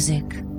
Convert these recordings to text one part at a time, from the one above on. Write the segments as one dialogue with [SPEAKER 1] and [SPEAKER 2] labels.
[SPEAKER 1] Music.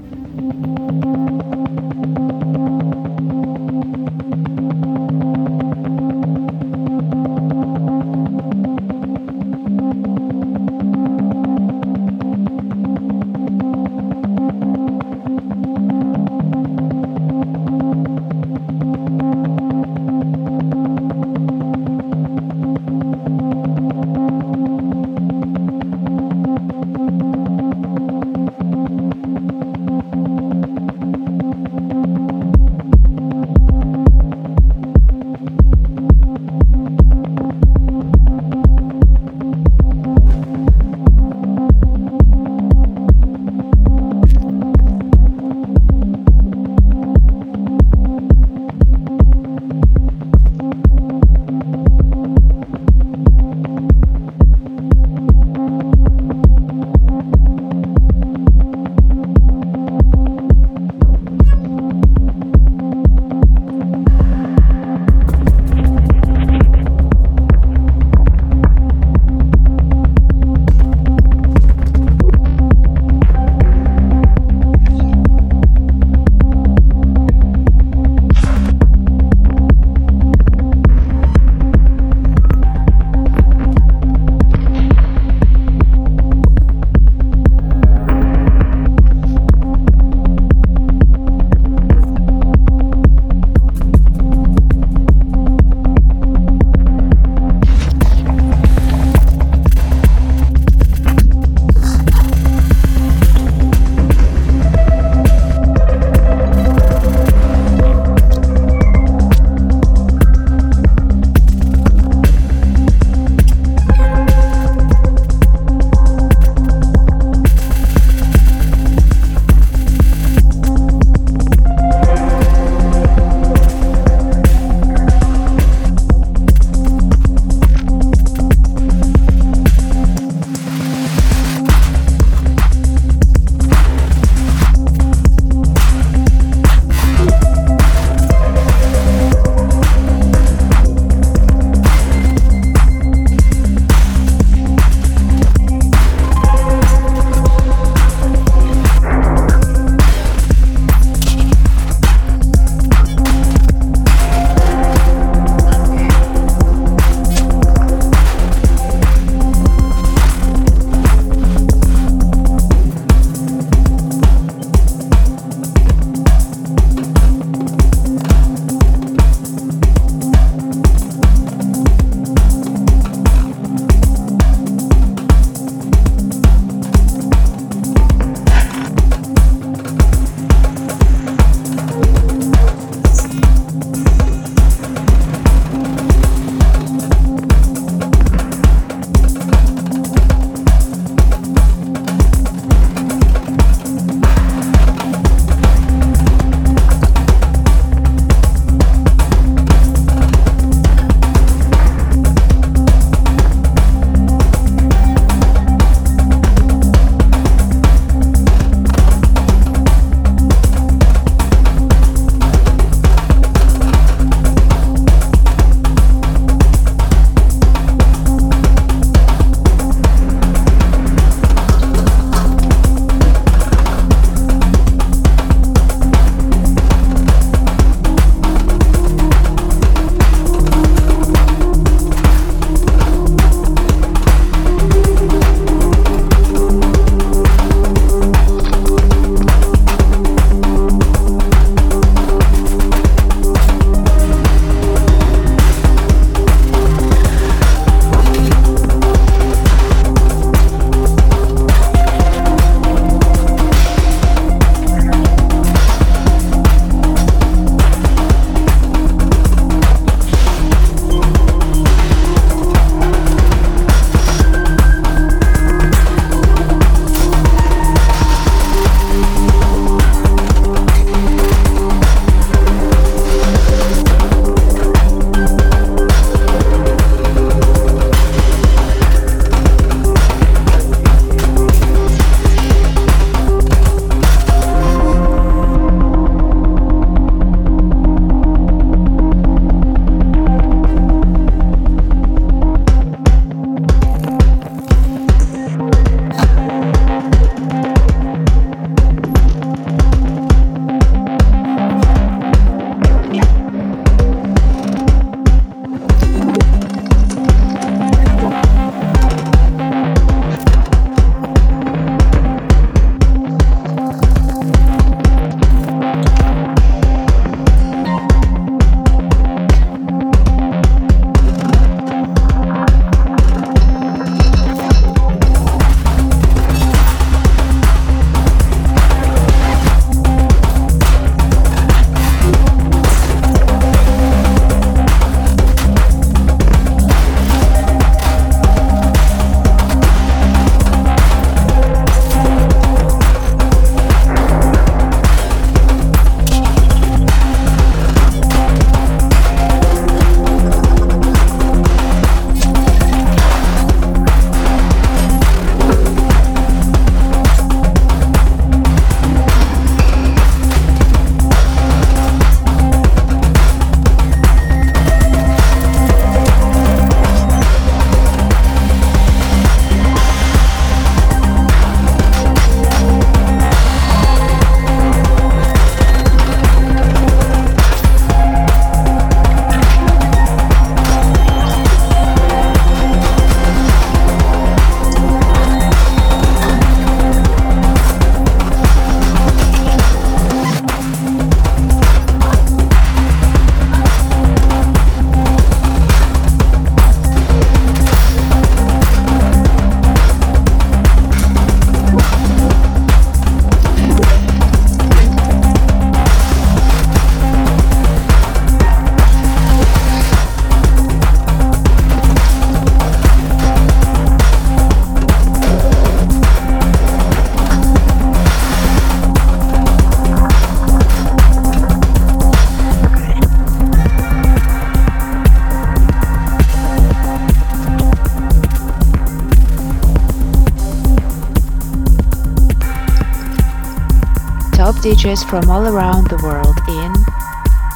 [SPEAKER 1] DJs from all around the world in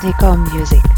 [SPEAKER 1] dikomm Music.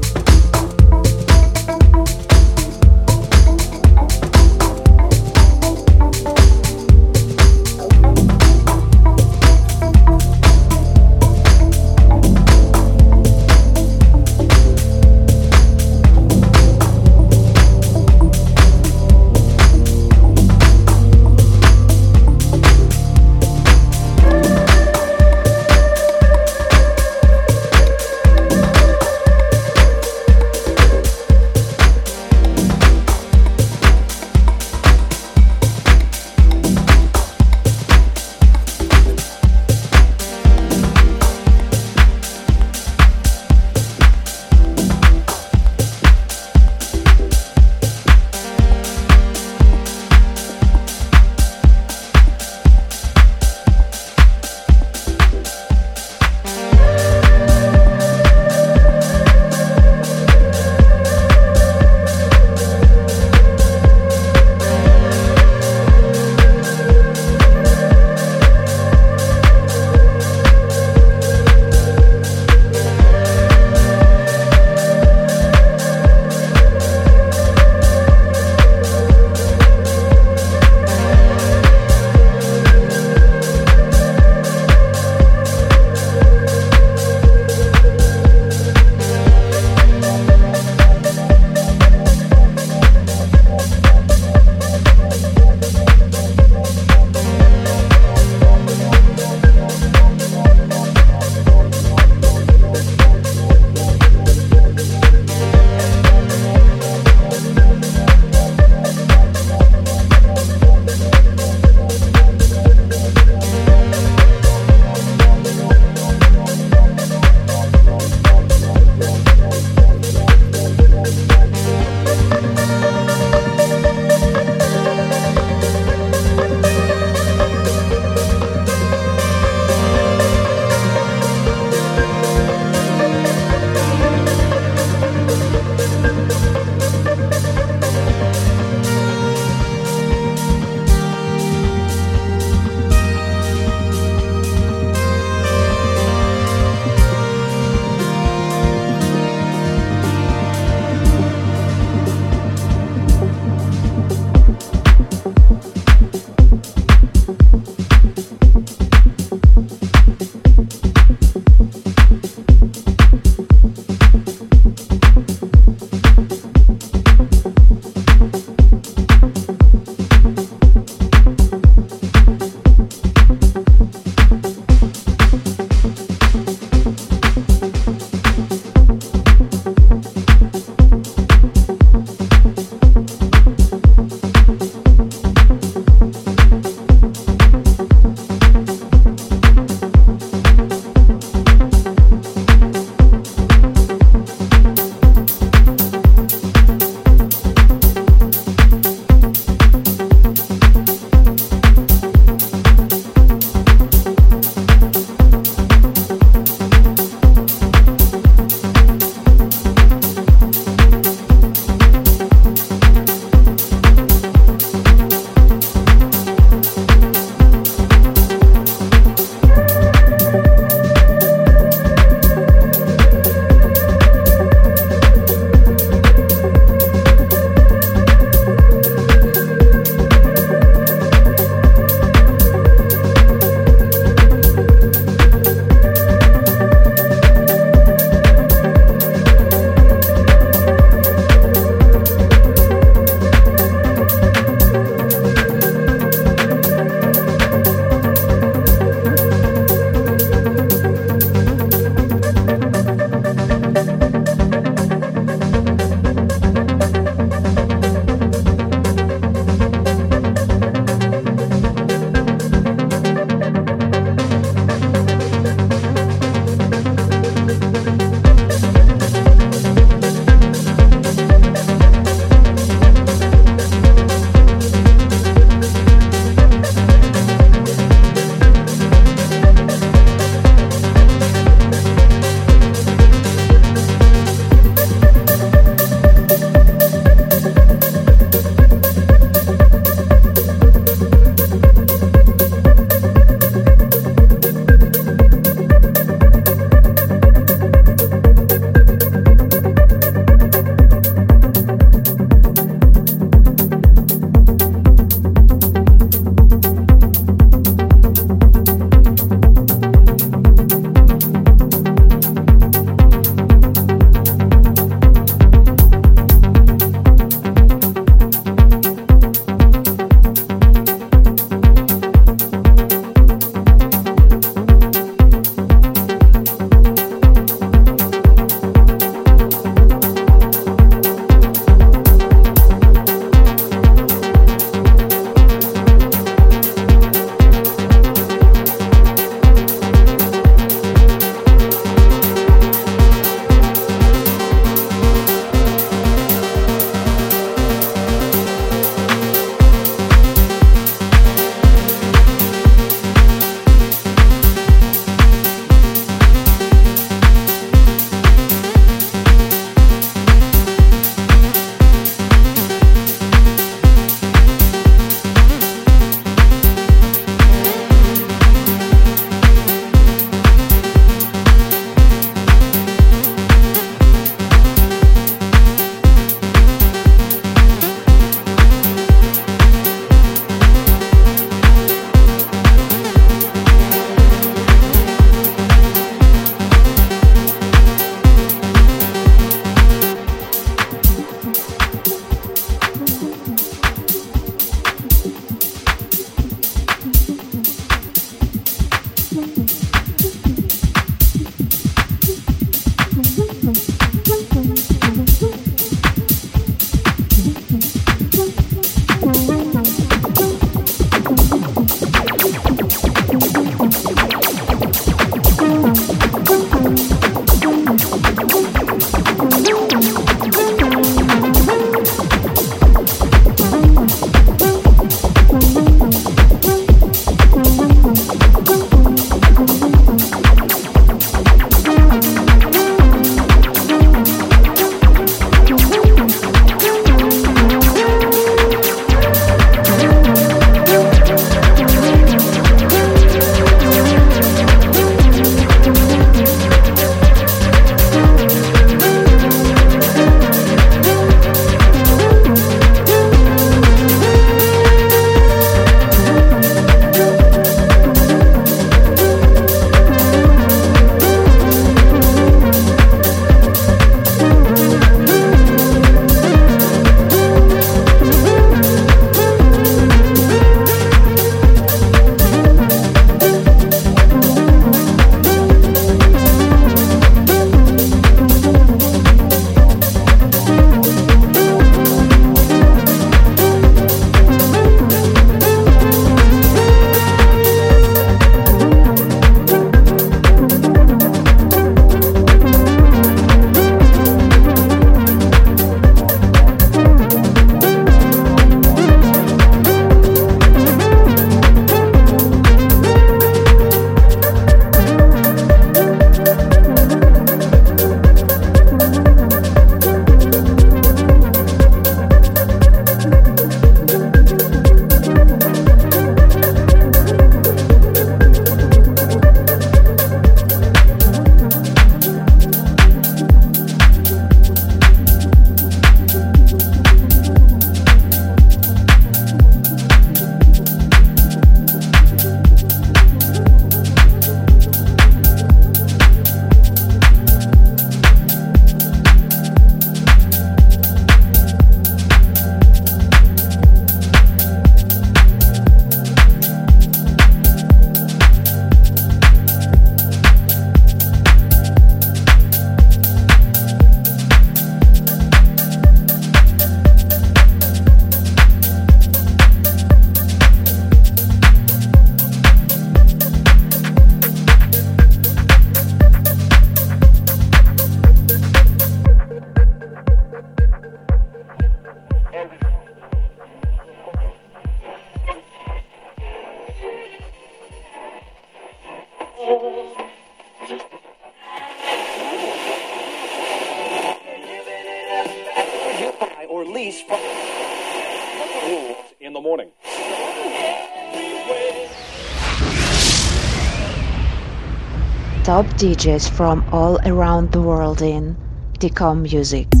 [SPEAKER 1] DJs from all around the world in dikomm Music.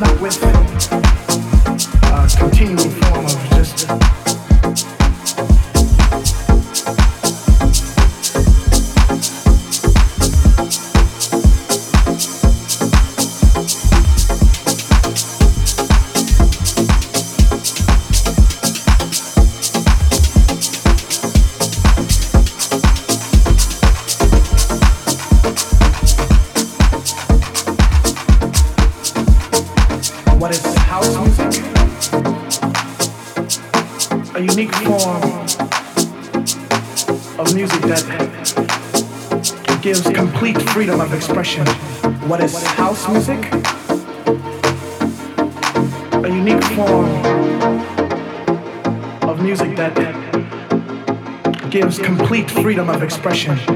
[SPEAKER 2] Not with freedom of expression.